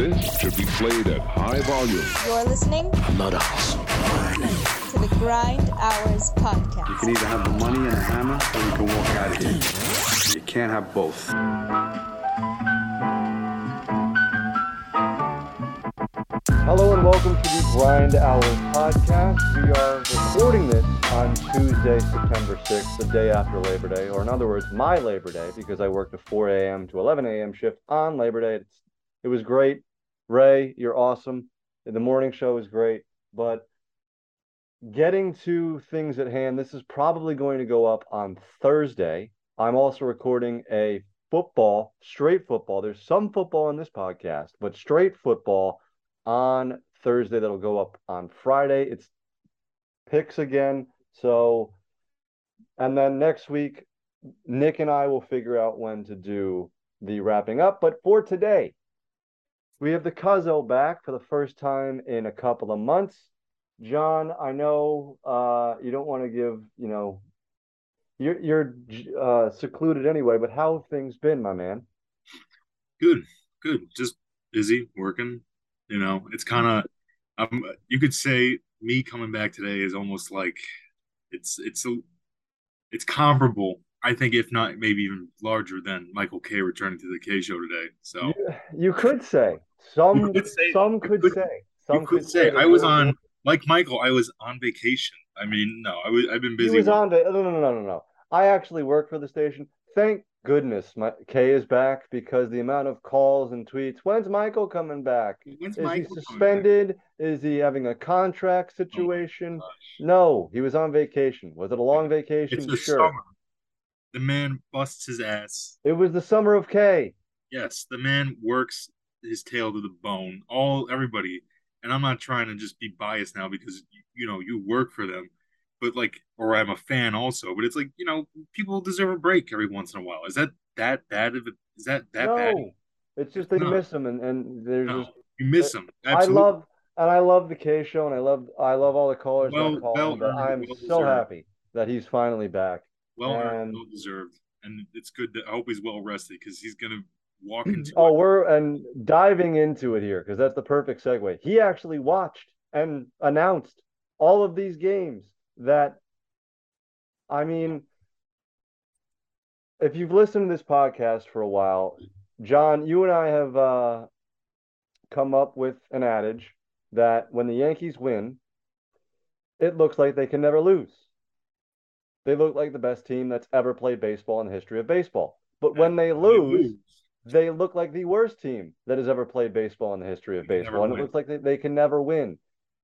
This should be played at high volume. You're listening Not us. to the Grind Hours podcast. You can either have the money and a hammer, or you can walk out of here. You can't have both. Hello and welcome to the Grind Hours podcast. We are recording this on Tuesday, September 6th, the day after Labor Day, or in other words, my Labor Day, because I worked a 4 a.m. to 11 a.m. shift on Labor Day. It's, it was great. Ray, you're awesome. The morning show is great, but getting to things at hand, this is probably going to go up on Thursday. I'm also recording a football, straight football. There's some football in this podcast, but straight football on Thursday that'll go up on Friday. It's picks again. So, and then next week, Nick and I will figure out when to do the wrapping up. But for today, we have the Cuzzo back for the first time in a couple of months. John, I know uh, you don't want to give, you know, you're you're uh, secluded anyway, but how have things been, my man? Good, good. Just busy working. You know, it's kind of um. You could say me coming back today is almost like it's it's a it's comparable. I think if not maybe even larger than Michael Kay returning to the Kay show today. So You, you could say some could say- some could, could- say some could say that I was on like Michael. I was on vacation. I mean, no, I was I've been busy. He was on the no no no no no. I actually work for the station. Thank goodness my Kay is back because the amount of calls and tweets. When's Michael coming back? When's Is Michael he suspended? Is he having a contract oh situation? Gosh. no, he was on vacation. Was it a long vacation? It's the sure. summer. The man busts his ass. It was the summer of Kay. Yes, the man works his tail to the bone. All everybody, and I'm not trying to just be biased now because you know you work for them, but like, or I'm a fan also. But it's like you know, people deserve a break every once in a while. Is that that bad of a? Is that that no, bad? it's just they No. miss him and and there's No, just you miss them. I love and I love the Kay show and I love I love all the callers Well- that call well him, I'm well so happy that he's finally back. well earned, and- well deserved, and it's good that I hope he's well rested because he's gonna walk into. Oh, it. we're and diving into it here because that's the perfect segue. He actually watched and announced all of these games that I mean if you've listened to this podcast for a while, John, you and I have uh come up with an adage that when the Yankees win, it looks like they can never lose. They look like the best team that's ever played baseball in the history of baseball. But when they lose, they look like the worst team that has ever played baseball in the history of They baseball. And it looks like they, they can never win.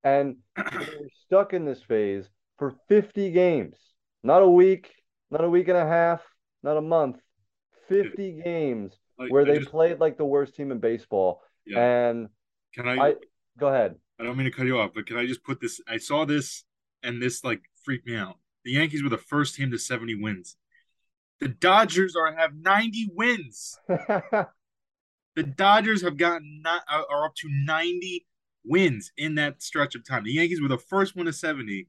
And they're stuck in this phase for 50 games. Not a week, not a week and a half, not a month. 50 games Like, where I they just- played like the worst team in baseball. yeah. And Can I? I go ahead. I don't mean to cut you off, but can I just put this? I saw this and this like freaked me out. The Yankees were the first team to 70 wins. The Dodgers are have 90 wins. The Dodgers have gotten not are up to 90 wins in that stretch of time. The Yankees were the first one to 70,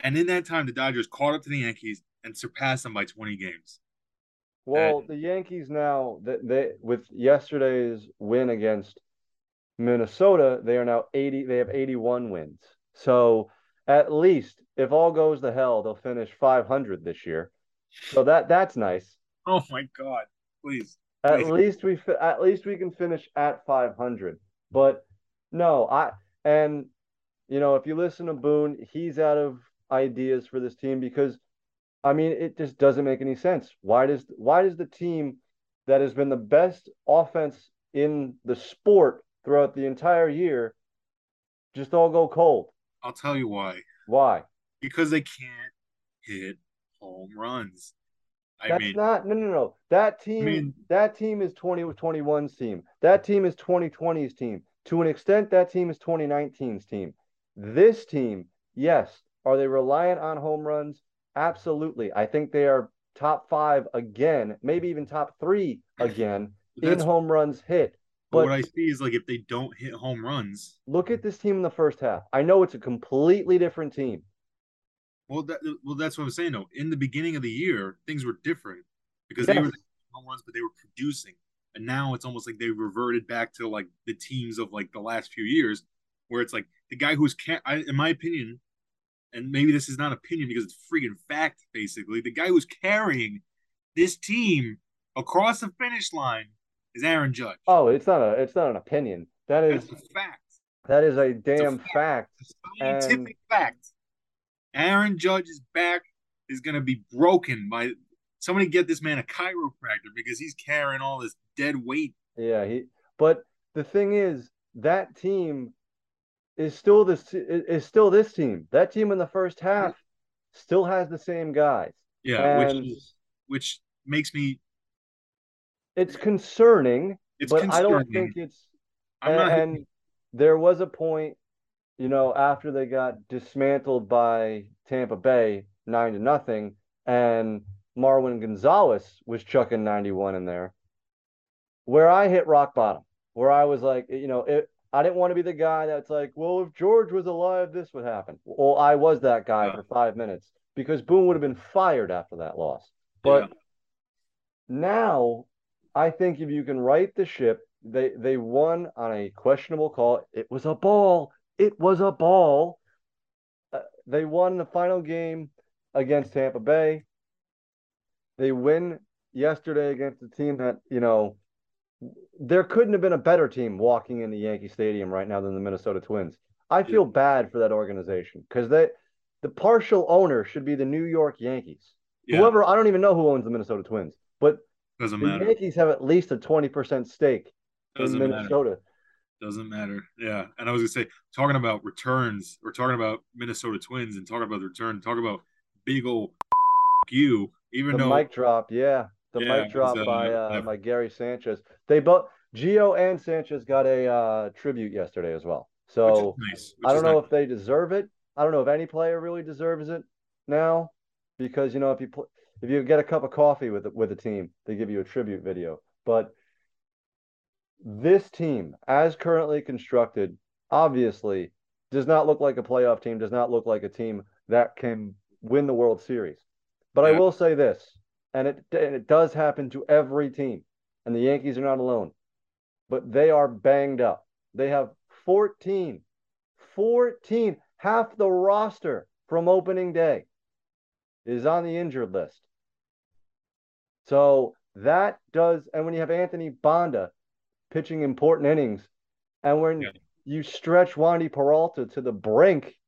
and in that time, the Dodgers caught up to the Yankees and surpassed them by 20 games. Well, the Yankees now that they with yesterday's win against Minnesota, they are now 80 they have 81 wins. So at least if all goes to hell, they'll finish 500 this year. So that that's nice. Oh my God! Please, At Please. least we at least we can finish at 500. But no, I and you know, if you listen to Boone, he's out of ideas for this team because I mean, it just doesn't make any sense. Why does why does the team that has been the best offense in the sport throughout the entire year just all go cold? I'll tell you why. Why? Because they can't hit home runs. I That's mean, not no no no. That team mean- that team is 20 21's team. That team is 2020's team. To an extent, that team is 2019's team. This team, yes, are they reliant on home runs? Absolutely. I think they are top five again, maybe even top three again in home runs hit. but But what I see is like if they don't hit home runs, look at this team in the first half. I know it's a completely different team. Well, that well, that's what I'm saying though. In the beginning of the year, things were different because they were home runs, but they were producing. and now it's almost like they reverted back to like the teams of like the last few years, where it's like the guy who's ca- I, in my opinion, and maybe this is not opinion because it's freaking fact. Basically, the guy who's carrying this team across the finish line is Aaron Judge. Oh, it's not a it's not an opinion. That is That's a fact. that is a damn fact. fact. It's a scientific And- fact. Aaron Judge's back is going to be broken by somebody. Get this man a chiropractor because he's carrying all this dead weight. Yeah, he. But the thing is, that team is still this is still this team. That team in the first half still has the same guys. Yeah, And- which is, which makes me. It's concerning, It's but I don't think it's. I'm and, not. and there was a point, you know, after they got dismantled by Tampa Bay nine to nothing, and Marwin Gonzalez was chucking 91 in there, where I hit rock bottom, where I was like, you know, it, I didn't want to be the guy that's like, well, if George was alive, this would happen. Well, I was that guy Yeah. for five minutes because Boone would have been fired after that loss. But now I think if you can right the ship, they they won on a questionable call. It was a ball. It was a ball. Uh, they won the final game against Tampa Bay. They win yesterday against a team that, you know, there couldn't have been a better team walking in the Yankee Stadium right now than the Minnesota Twins. I feel bad for that organization because they the partial owner should be the New York Yankees. yeah, Whoever I don't even know who owns the Minnesota Twins, but doesn't the matter. Yankees have at least a 20% stake Doesn't in matter. Doesn't matter. Yeah. And I was gonna say, talking about returns, or talking about Minnesota Twins and talking about the return, talk about big old you, even The though mic drop, yeah. The Yeah, mic drop uh, by uh, by Gary Sanchez. They both Gio and Sanchez got a uh, tribute yesterday as well. So nice. I don't know nice. if they deserve it. I don't know if any player really deserves it now, because you know if you pl- if you get a cup of coffee with with a team, they give you a tribute video. But this team, as currently constructed, obviously does not look like a playoff team. Does not look like a team that can win the World Series. But I will say this, and it and it does happen to every team, and the Yankees are not alone. But they are banged up. They have 14 14, half the roster from opening day is on the injured list. So that does, and when you have Anthony Banda pitching important innings, and when Yeah. you stretch Wandy Peralta to the brink,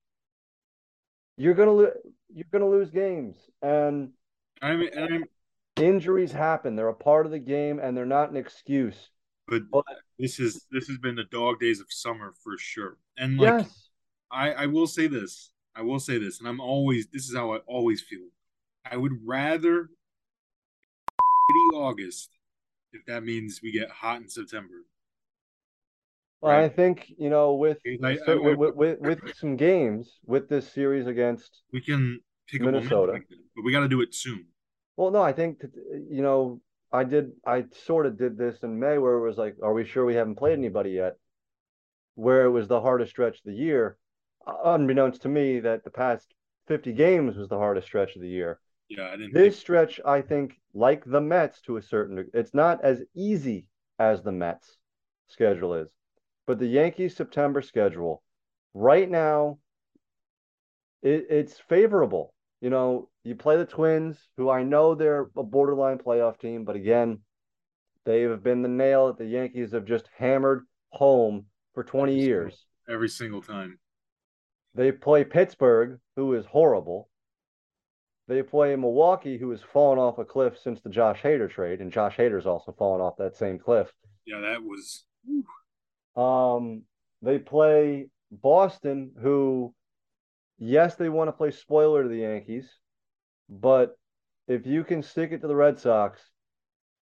you're gonna lo- you're gonna lose games. And I mean, I'm, injuries happen; they're a part of the game, and they're not an excuse. but But- this is this has been the dog days of summer for sure. And like yes, I, I will say this. I will say this, and I'm always this is how I always feel. I would rather August if that means we get hot in September. Well, I think you know with I- I- with, with, with some games with this series against. We can pick Minnesota. like that, but we got to do it soon. Well, no, I think you know I did I sort of did this in May where it was like, are we sure we haven't played anybody yet? Where it was the hardest stretch of the year, uh, unbeknownst to me that the past 50 games was the hardest stretch of the year. Yeah, I didn't. This think, stretch, I think, like the Mets to a certain degree, it's not as easy as the Mets schedule is, but the Yankees September schedule right now, it, it's favorable. You know, you play the Twins, who I know they're a borderline playoff team, but again, they have been the nail that the Yankees have just hammered home for 20 Every single- years. every single time. They play Pittsburgh, who is horrible. They play Milwaukee, who has fallen off a cliff since the Josh Hader trade, and Josh Hader's also fallen off that same cliff. Yeah, that was Um, they play Boston, who, yes, they want to play spoiler to the Yankees, but if you can stick it to the Red Sox,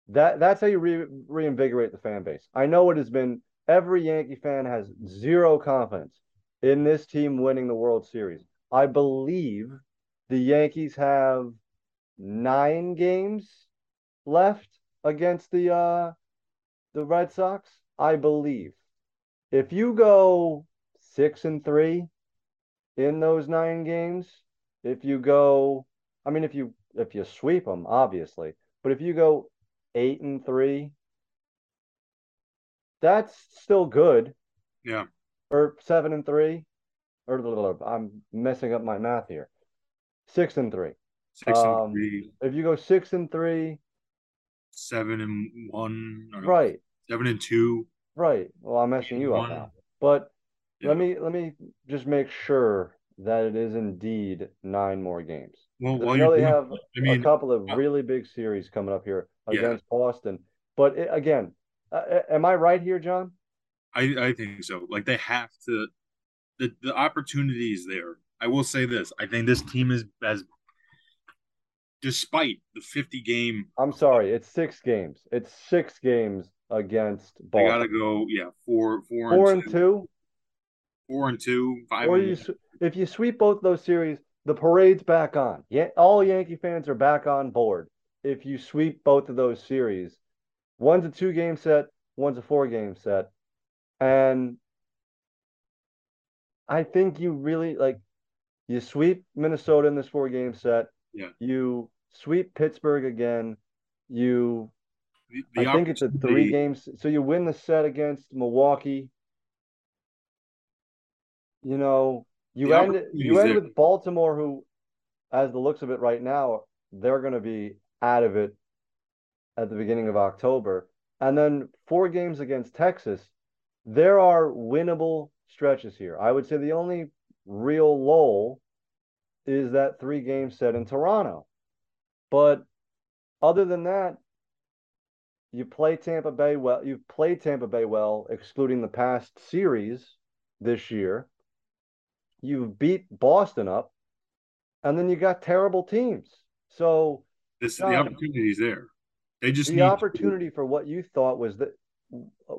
that that's how you re- reinvigorate the fan base. I know it has been every Yankee fan has zero confidence in this team winning the World Series. I believe the Yankees have nine games left against the uh the Red Sox. I believe if you go six and three in those nine games, if you go, I mean, if you if you sweep them, obviously, but if you go eight and three that's still good. Yeah. Or seven and three, or I'm messing up my math here. Six and three. Six Um, and three, If you go six and three, seven and one, right, Seven and two. right. Well, I'm messing you up now. But Yeah. let me let me just make sure that it is indeed nine more games. Well, while they doing- have I mean, a couple of uh, really big series coming up here Yeah. against Boston. But it, again, uh, am I right here, John? I I think so. Like they have to. The the opportunity is there. I will say this. I think this team is as, despite the 50 game, I'm sorry, it's six games. It's six games against they Boston. gotta go. Yeah, four four, Four and, and two, two. four and two, five. Or and you, s- if you sweep both those series, the parade's back on. Yeah, all Yankee fans are back on board. If you sweep both of those series, one's a two game set, one's a four game set, and I think you really like you sweep Minnesota in this four game set. Yeah. You sweep Pittsburgh again. You The, I think it's a three games. So you win the set against Milwaukee. You know, you end you end there. with Baltimore, who, as the looks of it right now, they're going to be out of it at the beginning of October, and then four games against Texas. There are winnable stretches here. I would say the only real lull is that three game set in Toronto, but other than that, you play Tampa Bay well. You've played Tampa Bay well, excluding the past series this year. You've beat Boston up, and then you got terrible teams. So This the John, opportunity is there. They just the need to- opportunity for what you thought was that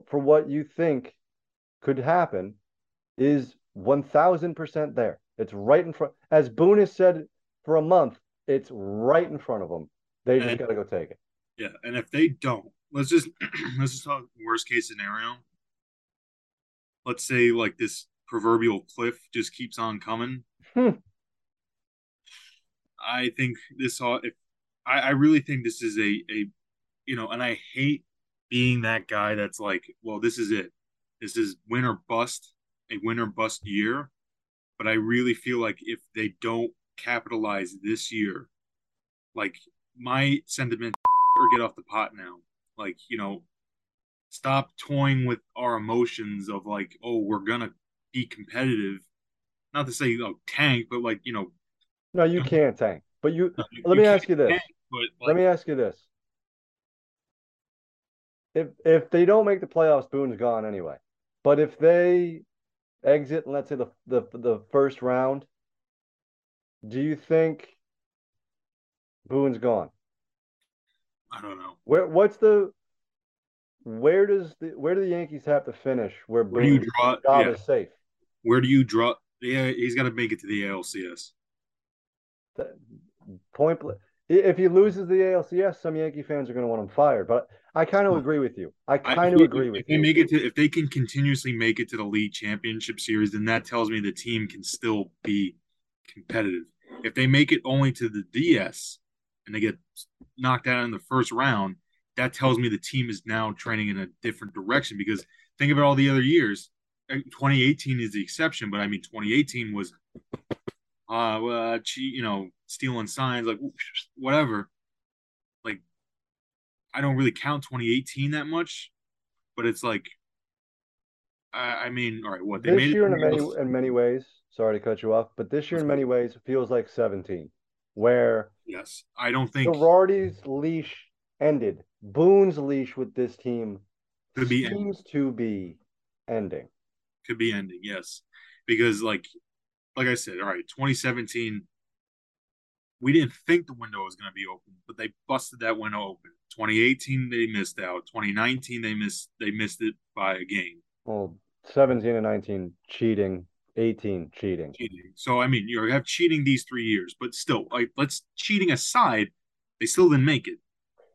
for what you think could happen is 1000% there. It's right in front. As Boone has said for a month, it's right in front of them. They just got to go take it. Yeah, and if they don't, let's just let's just talk worst case scenario. Let's say like this proverbial cliff just keeps on coming. Hmm. I think this all. If I, I really think this is a a, you know, and I hate being that guy that's like, well, this is it. This is win or bust, a winner bust year. But I really feel like if they don't capitalize this year, like my sentiment or get off the pot now. Like, you know, stop toying with our emotions of like, oh, we're gonna be competitive. Not to say oh tank, but like, you know, No, you can't tank. But you you let me ask you this. tank, but Let me ask you this. If if they don't make the playoffs, Boone's gone anyway. But if they exit, and let's say the the the first round, do you think Boone's gone? I don't know. Where what's the where does the where do the Yankees have to finish where Where do you draw? job Yeah, is safe? where do you draw? Yeah, he's got to make it to the ALCS. That- Point if he loses the ALCS, some Yankee fans are going to want him fired. But I kind of agree with you. I kind of if- agree if with they you. make it to if they can continuously make it to the league championship series, then that tells me the team can still be competitive. If they make it only to the DS and they get knocked out in the first round, that tells me the team is now training in a different direction. Because think about all the other years. Uh, 2018 is the exception, but I mean 2018 was uh well, you know, stealing signs like whatever. I don't really count 2018 that much, but it's like, I, I mean, all right, what they this made year it in many in many ways sorry to cut you off but this year in many ways feels like 17 where Yes, I don't think Girardi's leash ended. Boone's leash with this team Could be seems to be ending. Could be ending. Yes, because like, like I said, all right, 2017, we didn't think the window was going to be open, but they busted that window open. 2018, they missed out. 2019, they missed they missed it by a game. well 17 and 19 cheating 18 cheating cheating. So I mean, you have cheating these three years, but still, like let's cheating aside, they still didn't make it.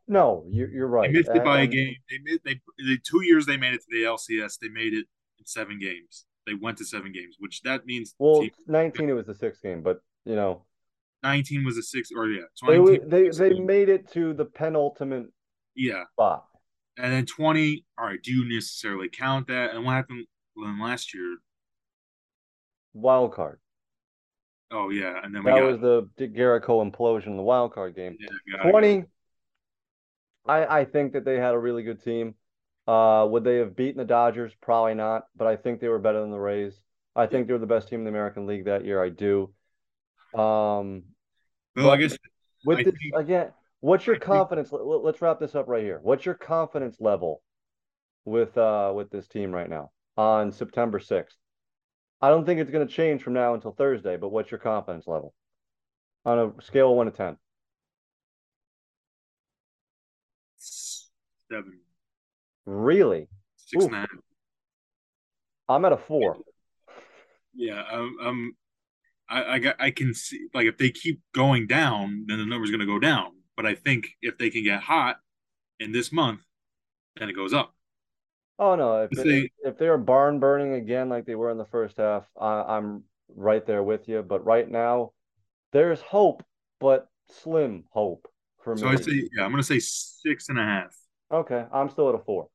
no you're, you're right They missed it by a game. They they the two years they made it to the LCS. They made it in seven games. They went to seven games, which that means well team- 19 it was the sixth game but you know nineteen was a six or yeah, they they they made it to the penultimate yeah. spot And then 20, all right, do you necessarily count that? And what happened last year? Wild card. Oh, yeah. And then we That got was the Dick Garrico implosion in the wild card game. yeah, 20 I, I think that they had a really good team. Uh, would they have beaten the Dodgers? Probably not, but I think they were better than the Rays. I think they were the best team in the American League that year. I do. Um, Well, I guess with I this think- again, what's your I confidence? let- Let's wrap this up right here. What's your confidence level with uh with this team right now on September 6th? I don't think it's going to change from now until Thursday, but what's your confidence level on a scale of 1 to 10? seven, Really? six a half. I'm at a 4. Yeah, um, um, I, I I can see like if they keep going down, then the number's going to go down. But I think if they can get hot in this month, then it goes up. Oh no! If If they, they- if they are barn burning again like they were in the first half, I, I'm right there with you. But right now, there's hope, but slim hope for me. So. I say, yeah, I'm going to say six and a half. Okay, I'm still at a four.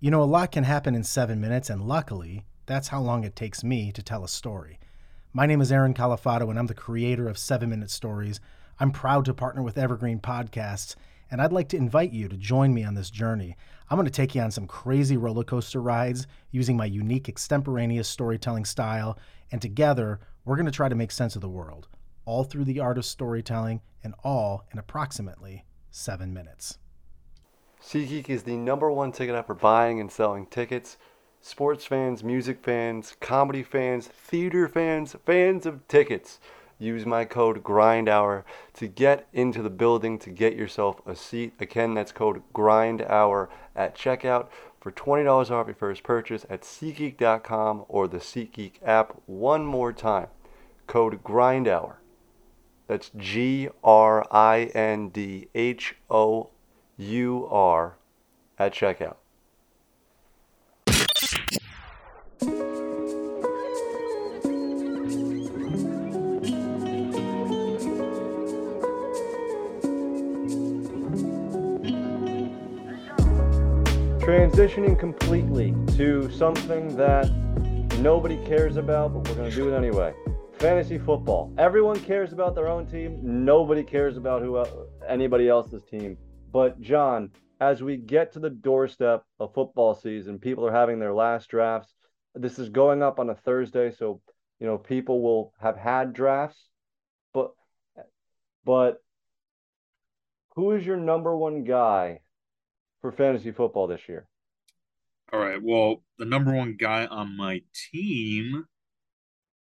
You know, a lot can happen in seven minutes, and luckily, that's how long it takes me to tell a story. My name is Aaron Califato, and I'm the creator of Seven Minute Stories. I'm proud to partner with Evergreen Podcasts, and I'd like to invite you to join me on this journey. I'm going to take you on some crazy roller coaster rides using my unique extemporaneous storytelling style, and together, we're going to try to make sense of the world, all through the art of storytelling, and all in approximately seven minutes. SeatGeek is the number one ticket app for buying and selling tickets. Sports fans, music fans, comedy fans, theater fans, fans of tickets. Use my code GRINDHOUR to get into the building to get yourself a seat. Again, that's code GRINDHOUR at checkout for $20 off your first purchase at SeatGeek.com or the SeatGeek app. One more time, code GRINDHOUR. That's G R I N D H O U R at checkout. Transitioning completely to something that nobody cares about, but we're going to do it anyway. Fantasy football. Everyone cares about their own team. Nobody cares about who anybody else's team. But John, as we get to the doorstep of football season, people are having their last drafts. This is going up on a Thursday, so you know people will have had drafts. But but who is your number one guy for fantasy football this year? All right. Well, the number one guy on my team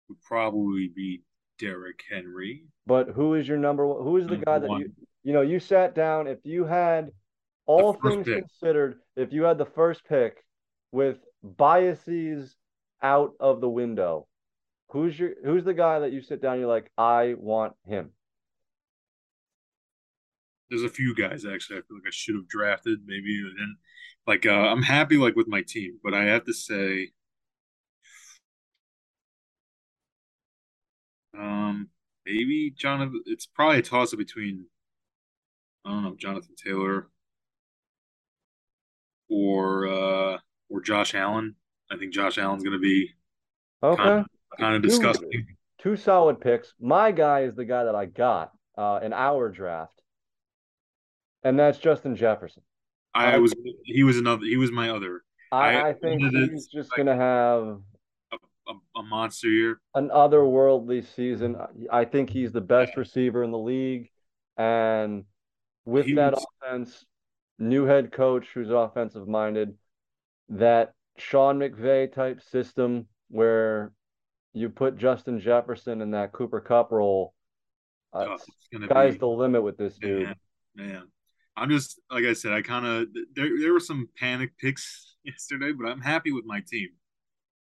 would probably be Derrick Henry. But who is your number one? Who is the Number guy that you one. you know you sat down? If you had all things pick. considered, if you had the first pick with biases out of the window, who's your who's the guy that you sit down? You're like, I want him. There's a few guys actually. I feel like I should have drafted. Maybe I didn't. Like uh, I'm happy like with my team, but I have to say, um, maybe Jonathan. It's probably a toss up between I don't know Jonathan Taylor or uh or Josh Allen. I think Josh Allen's going to be Okay, kind kind of Two- disgusting. two solid picks. My guy is the guy that I got uh, in our draft, and that's Justin Jefferson. I was he was another he was my other I, I I think he's just like- gonna have a, a monster year. an otherworldly season. I think he's the best receiver in the league. And with He that was- offense, new head coach who's offensive minded, that Sean McVay type system where you put Justin Jefferson in that Cooper Kupp role, uh, Oh, sky's be the limit with this dude. man, man. I'm just like I said. I kind of there there were some panic picks yesterday, but I'm happy with my team.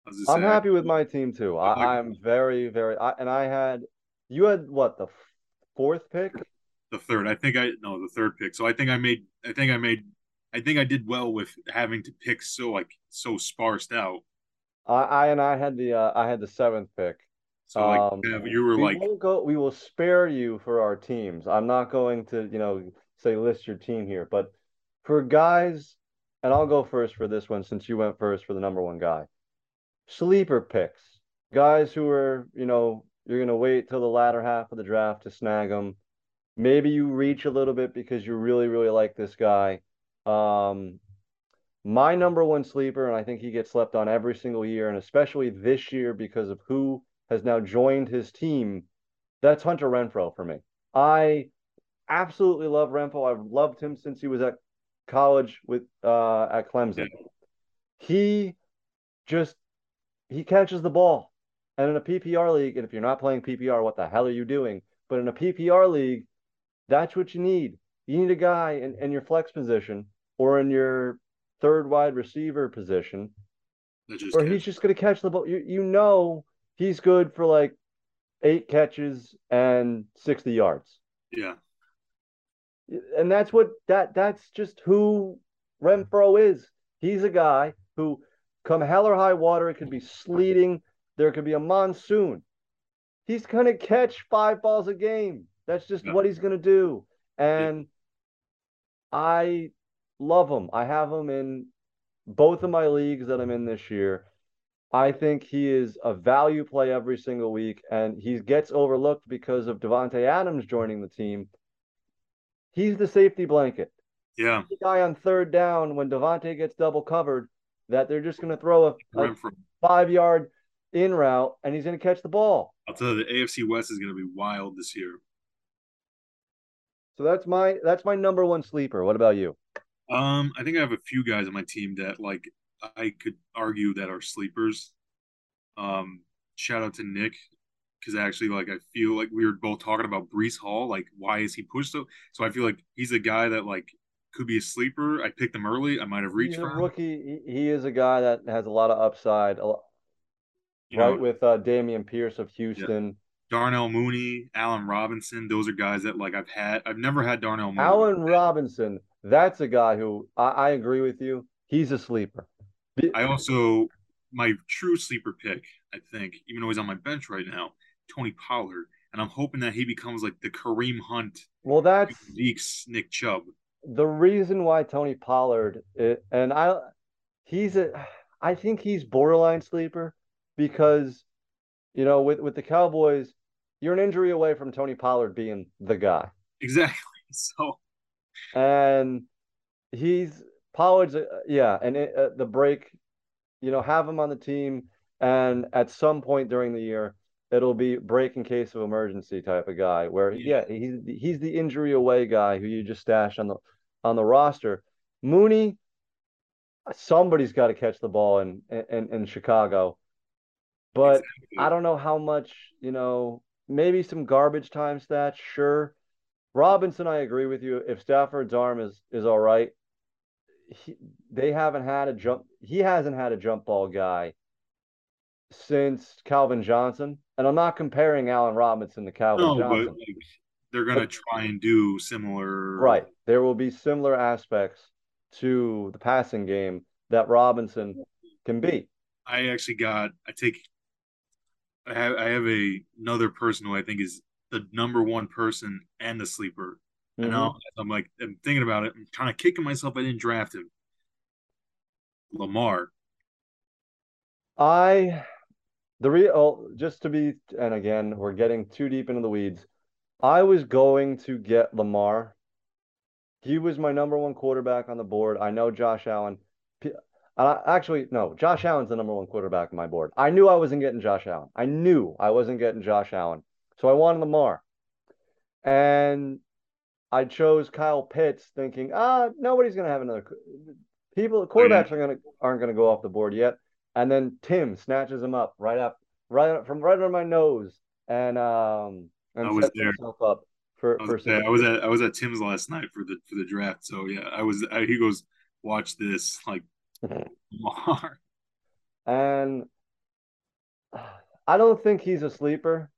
I'm saying, happy with my team too. I, I'm very, very, I, and I had, you had what, the fourth pick? the third. I think I no the third pick. So I think I made. I think I made. I think I did well with having to pick so like so sparsed out. I, I and I had the, uh, I had the seventh pick. So like Um, yeah, you were we like go we will spare you for our teams i'm not going to you know say list your team here, but for guys, and I'll go first for this one since you went first for the number one guy. Sleeper picks, guys who are, you know, you're going to wait till the latter half of the draft to snag them. Maybe you reach a little bit because you really, really like this guy. Um, my number one sleeper, and I think he gets slept on every single year, and especially this year because of who has now joined his team. That's Hunter Renfrow for me. I absolutely love Renfrow. I've loved him since he was at college with uh, at Clemson. He just he catches the ball, and in a PPR league, and if you're not playing PPR, what the hell are you doing? But in a PPR league, that's what you need. You need a guy in, in your flex position or in your third wide receiver position, or he's just going to catch the ball. You, you know he's good for like eight catches and 60 yards. Yeah. And that's what that that's just who Renfrow is. He's a guy who come hell or high water, it could be sleeting, there could be a monsoon. He's gonna catch five balls a game. That's just yeah. what he's gonna do. And. I love him. I have him in both of my leagues that I'm in this year. I think he is a value play every single week, and he gets overlooked because of Davante Adams joining the team. He's the safety blanket. Yeah, the guy on third down when Davante gets double covered, that they're just going to throw a, a five yard in route, and he's going to catch the ball. I'll tell you, the AFC West is going to be wild this year. So that's my that's my number one sleeper. What about you? Um, I think I have a few guys on my team that like I could argue that are sleepers. Um, shout out to Nick because actually, like, I feel like we were both talking about Breece Hall. Like, why is he pushed so? So I feel like he's a guy that like could be a sleeper. I picked him early. I might have reached he's for a rookie. He is a guy that has a lot of upside. Lot, right know, with uh, Dameon Pierce of Houston. Yeah. Darnell Mooney, Allen Robinson, those are guys that like I've had. I've never had Darnell Mooney. Allen Robinson, that's a guy who I, I agree with you. He's a sleeper. I also my true sleeper pick, I think, even though he's on my bench right now, Tony Pollard, and I'm hoping that he becomes like the Kareem Hunt. Well, that's Zeke's Nick Chubb. The reason why Tony Pollard, it, and I, he's a, I think he's borderline sleeper because, you know, with with the Cowboys, you're an injury away from Tony Pollard being the guy. Exactly. So, and he's Pollard's, uh, yeah, and it, uh, the break, you know, have him on the team, and at some point during the year, it'll be break in case of emergency type of guy. Where yeah, he's he's the injury away guy who you just stash on the on the roster. Mooney, somebody's got to catch the ball in in, in Chicago, but exactly. I don't know how much. You know, maybe some garbage time stats, sure. Robinson, I agree with you. If Stafford's arm is is all right, he, they haven't had a jump. He hasn't had a jump ball guy since Calvin Johnson, and I'm not comparing Allen Robinson to Calvin no, Johnson. But like, they're going to try and do similar. Right. There will be similar aspects to the passing game that Robinson can be. I actually got. I take. I have. I have a another person who I think is the number one person and the sleeper Mm-hmm. And I'm like, I'm thinking about it. I'm kind of kicking myself I didn't draft him. Lamar. I, the real, oh, just to be, and again, we're getting too deep into the weeds. I was going to get Lamar. He was my number one quarterback on the board. I know Josh Allen. Uh, actually, no, Josh Allen's the number one quarterback on my board. I knew I wasn't getting Josh Allen. I knew I wasn't getting Josh Allen. So I wanted Lamar. And I chose Kyle Pitts, thinking, ah, nobody's going to have another. People, quarterbacks are going to aren't going to go off the board yet. And then Tim snatches him up right up, right up, from right under my nose, and um, and I was sets there. himself up for I was, for. I was at I was at Tim's last night for the for the draft. So yeah, I was. I, he goes, watch this, like, and I don't think he's a sleeper.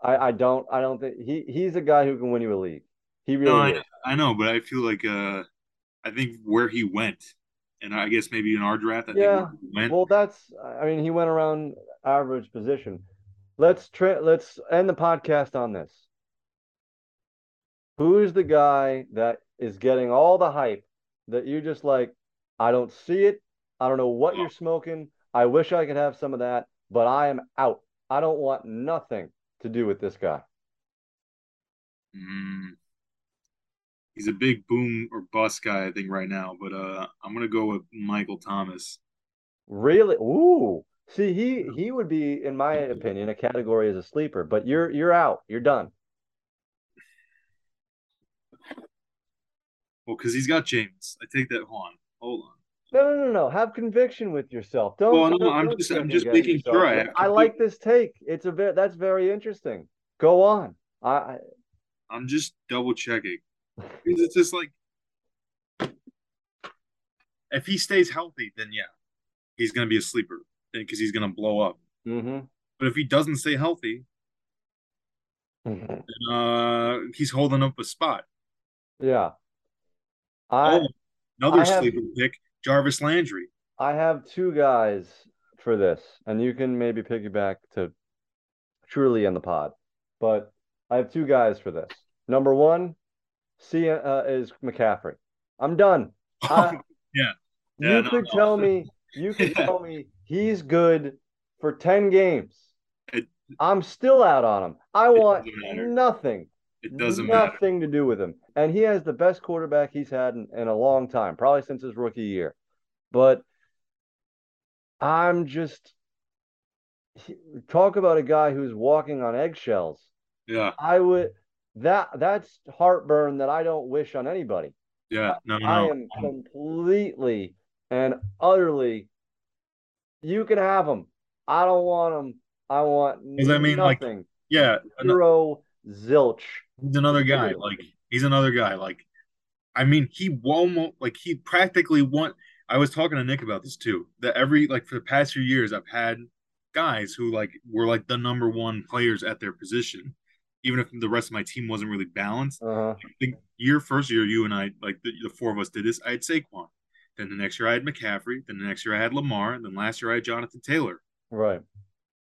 I, I don't. I don't think he he's a guy who can win you a league. He really. No, I, I, know, but I feel like uh, I think where he went, and I guess maybe in our draft, I yeah. Well, that's. I mean, he went around average position. Let's tra- let's end the podcast on this. Who is the guy that is getting all the hype that you just like, I don't see it. I don't know what you're smoking. I wish I could have some of that, but I am out. I don't want nothing to do with this guy. Mm. He's a big boom or bust guy, I think, right now. But uh, I'm gonna go with Michael Thomas. Really? Ooh. See, he he would be, in my opinion, a category as a sleeper. But you're you're out. You're done. Well, because he's got James. I take that. Hold on. Hold on. No, no, no, no. Have conviction with yourself. Don't. Well, no, don't- I'm don't just- I'm just making yourself. sure I I like this take. It's a very that's very interesting. Go on. I I'm just double checking. Because it's just like if he stays healthy, then yeah, he's gonna be a sleeper because he's gonna blow up. mm-hmm. But if he doesn't stay healthy, uh, he's holding up a spot. Yeah. I oh, another I have- sleeper pick, Jarvis Landry. I have two guys for this, and you can maybe piggyback to truly in the pod, but I have two guys for this. Number one, see uh, is McCaffrey. I'm done. I- Yeah. you no, could no. tell me, you could Yeah. tell me he's good for 10 games. It- I'm still out on him. I want nothing, It doesn't matter. nothing to do with him. And he has the best quarterback he's had in, in a long time, probably since his rookie year. But I'm just talk about a guy who's walking on eggshells. Yeah, I would that that's heartburn that I don't wish on anybody. yeah. No, no, I am completely and utterly. You can have them. I don't want them. I want Does that mean, like, nothing. Yeah, ano- Zero zilch. he's another guy. Like he's another guy. Like, I mean, he almost like he practically won. I was talking to Nick about this too. That every like for the past few years, I've had guys who like were like the number one players at their position, even if the rest of my team wasn't really balanced. Uh-huh. I think year first year, you and I, like the, the four of us did this. I had Saquon. Then the next year I had McCaffrey. Then the next year I had Lamar. And then last year I had Jonathan Taylor. Right.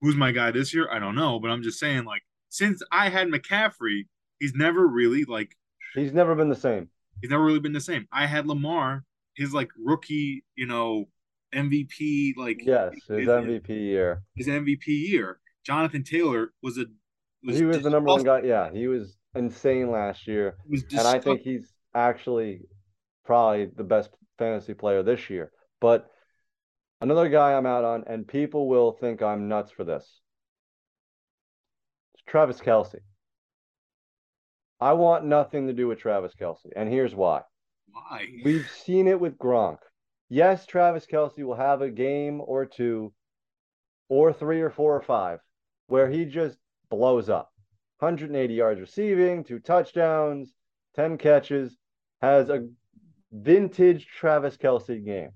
Who's my guy this year? I don't know, but I'm just saying, like, since I had McCaffrey, he's never really like He's never been the same. he's never really been the same. I had Lamar, his like rookie, you know, MVP, like Yes, his his, MVP year. his MVP year. Jonathan Taylor was a He was the number one guy. Yeah, he was insane last year. And I think he's actually probably the best fantasy player this year. But another guy I'm out on, and people will think I'm nuts for this. It's Travis Kelce. I want nothing to do with Travis Kelce, and here's why. why. We've seen it with Gronk. Yes, Travis Kelce will have a game or two, or three or four or five, where he just blows up. 180 yards receiving, two touchdowns, 10 catches, has a vintage Travis Kelce game.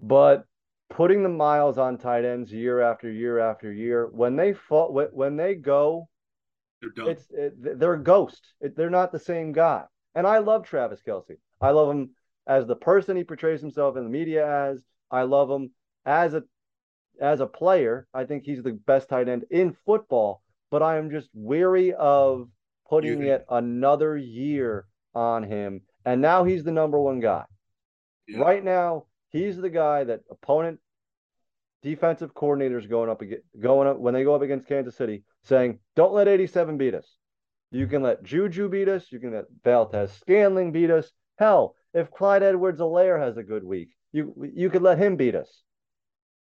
But putting the miles on tight ends year after year after year, when they fall, when they go, They're done. it's it, they're a ghost. It, they're not the same guy. And I love Travis Kelce. I love him as the person he portrays himself in the media as. I love him as a as a player. I think he's the best tight end in football. But I am just weary of putting You- yet another year on him. And now he's the number one guy. Yeah. Right now, he's the guy that opponent defensive coordinators going up against, going up when they go up against Kansas City, saying, "Don't let 87 beat us. You can let Juju beat us. You can let Valdes-Scantling beat us. Hell, if Clyde Edwards-Helaire has a good week, you you could let him beat us.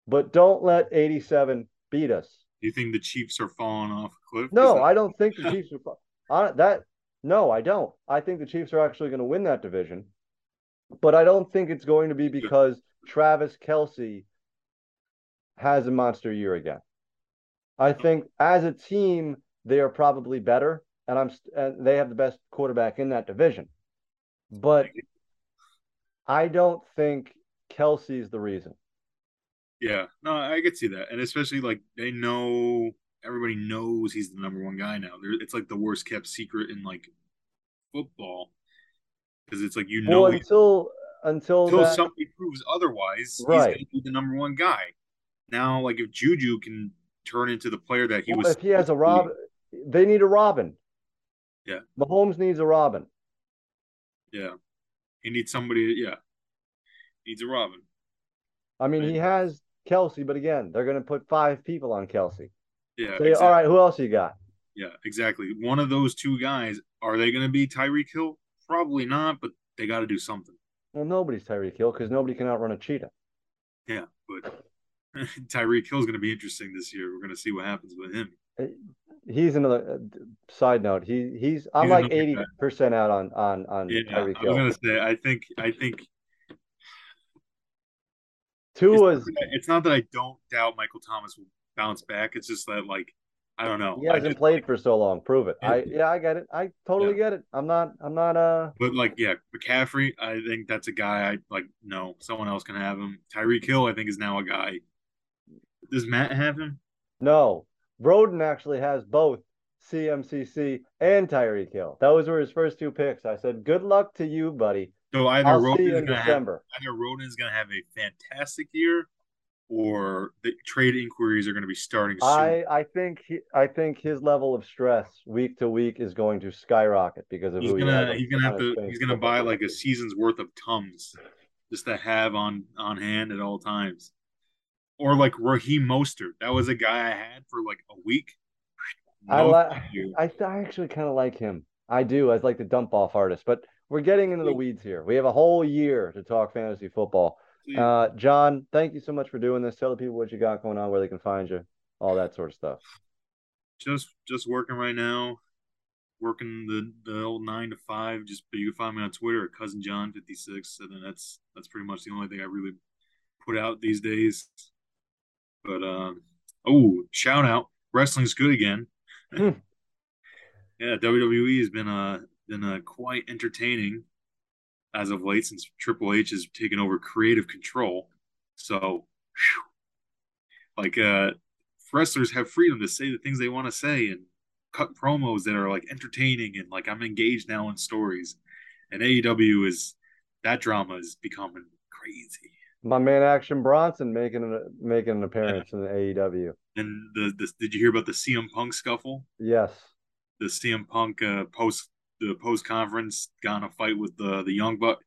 But don't let 87 beat us. Do you think the Chiefs are falling off a cliff? No, that- I don't think the Chiefs are that. No, I don't. I think the Chiefs are actually going to win that division, but I don't think it's going to be because Travis Kelce has a monster year again. I think as a team they are probably better, and I'm and they have the best quarterback in that division, but I don't think Kelce's the reason. Yeah, no, I could see that, and especially like they know everybody knows he's the number one guy now. There, it's like the worst kept secret in like football because it's like you know Well, until until until that, somebody proves otherwise, Right. he's gonna be the number one guy. Now, like if Juju can turn into the player that he Well, was, if he has a supposed to Rob, they need a Robin. Yeah. Mahomes needs a Robin. Yeah, he needs somebody. Yeah, needs a Robin. I mean, he has Kelce, but again, they're going to put five people on Kelce. Yeah. Say, exactly. all right, who else you got? Yeah, exactly. One of those two guys. Are they going to be Tyreek Hill? Probably not, but they got to do something. Well, nobody's Tyreek Hill because nobody can outrun a cheetah. Yeah, but Tyreek Hill's going to be interesting this year. We're going to see what happens with him. He's another uh, side note. He he's I'm He's like eighty percent out on on on Yeah, Tyreek I was going to say. I think. I think Two it's, was not that- it's not that I don't doubt Michael Thomas will bounce back. It's just that like I don't know. he hasn't just- played for so long. Prove it. Yeah. I yeah, I get it. I totally get it. I'm not I'm not uh But like, yeah, McCaffrey, I think that's a guy I like. No, someone else can have him. Tyreek Hill, I think, is now a guy. Does Matt have him? no. Broden actually has both CMCC and Tyreek Hill. Those were his first two picks. I said, good luck to you, buddy. So either I'll Roden is gonna have either Roden is going to have a fantastic year, or the trade inquiries are going to be starting soon. I I think he, I think his level of stress week to week is going to skyrocket because of he's who gonna has he's gonna have to he's gonna buy like a season's worth of tums just to have on on hand at all times. Or like Raheem Mostert. That was a guy I had for like a week. I No like. thank. I, I actually kind of like him. I do. I like the dump off artist, but we're getting into the weeds here. We have a whole year to talk fantasy football. Uh, John, thank you so much for doing this. Tell the people what you got going on, where they can find you, all that sort of stuff. just just working right now, working the the old nine to five. Just but you can find me on Twitter at cousin John fifty six, and then that's that's pretty much the only thing I really put out these days. But um, oh, shout out, wrestling's good again. Hmm. yeah, WWE has been uh been uh, quite entertaining as of late since Triple H has taken over creative control. So, whew, like uh wrestlers have freedom to say the things they want to say and cut promos that are like entertaining and like I'm engaged now in stories. And AEW is that drama is becoming crazy. My man, Action Bronson, making an making an appearance in the AEW. And the, the did you hear about the CM Punk scuffle? Yes. The CM Punk uh, post the post conference got in a fight with the the Young Buck.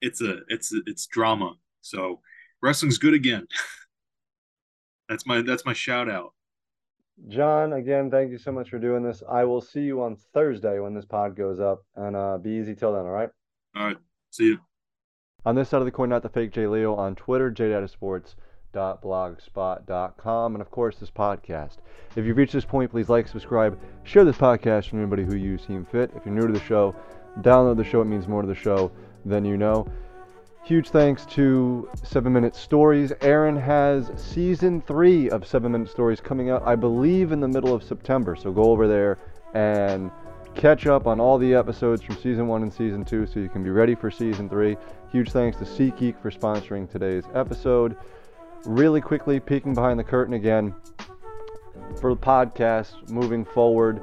It's a it's a, it's drama. So wrestling's good again. that's my that's my shout out. John, again, thank you so much for doing this. I will see you on Thursday when this pod goes up, and uh, be easy till then. All right. All right, see you. On this side of the coin, not the fake J Leo on Twitter, jdatasports.blogspot.com, and of course this podcast. If you've reached this point, please like, subscribe, share this podcast with anybody who you seem fit. If you're new to the show, download the show. It means more to the show than you know. Huge thanks to 7 Minute Stories. Aaron has season three of 7 Minute Stories coming out, I believe, in the middle of September. So go over there and catch up on all the episodes from season one and season two so you can be ready for season three. Huge thanks to SeatGeek for sponsoring today's episode. Really quickly, peeking behind the curtain again for the podcast moving forward.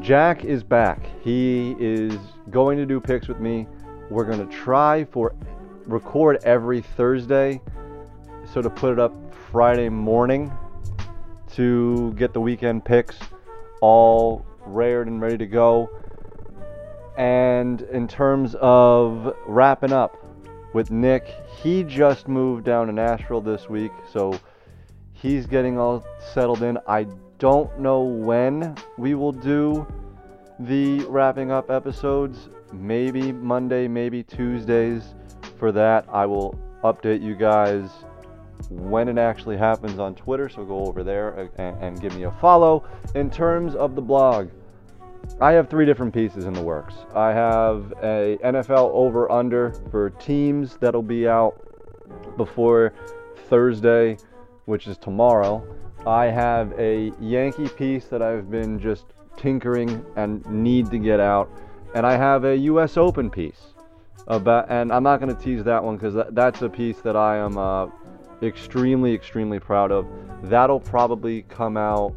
Jack is back. He is going to do picks with me. We're going to try for record every Thursday, so to put it up Friday morning to get the weekend picks all rared and ready to go. And in terms of wrapping up with Nick, he just moved down to Nashville this week, so he's getting all settled in. I don't know when we will do the wrapping up episodes. Maybe Monday, maybe Tuesdays. For that, I will update you guys when it actually happens on Twitter. So go over there and, and give me a follow. In terms of the blog, I have three different pieces in the works. I have a NFL over under for teams that'll be out before Thursday, which is tomorrow. I have a Yankee piece that I've been just tinkering and need to get out, and I have a U.S. Open piece about. And I'm not going to tease that one because that, that's a piece that I am uh, extremely, extremely proud of. That'll probably come out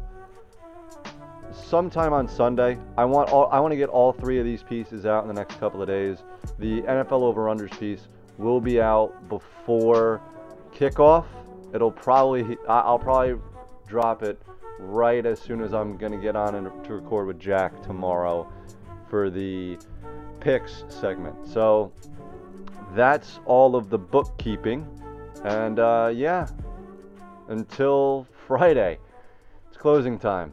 sometime on Sunday. I want all, I want to get all three of these pieces out in the next couple of days. The NFL over unders piece will be out before kickoff. It'll probably I'll probably drop it right as soon as I'm gonna get on and to record with Jack tomorrow for the picks segment. So that's all of the bookkeeping. And uh, yeah, until Friday, it's closing time.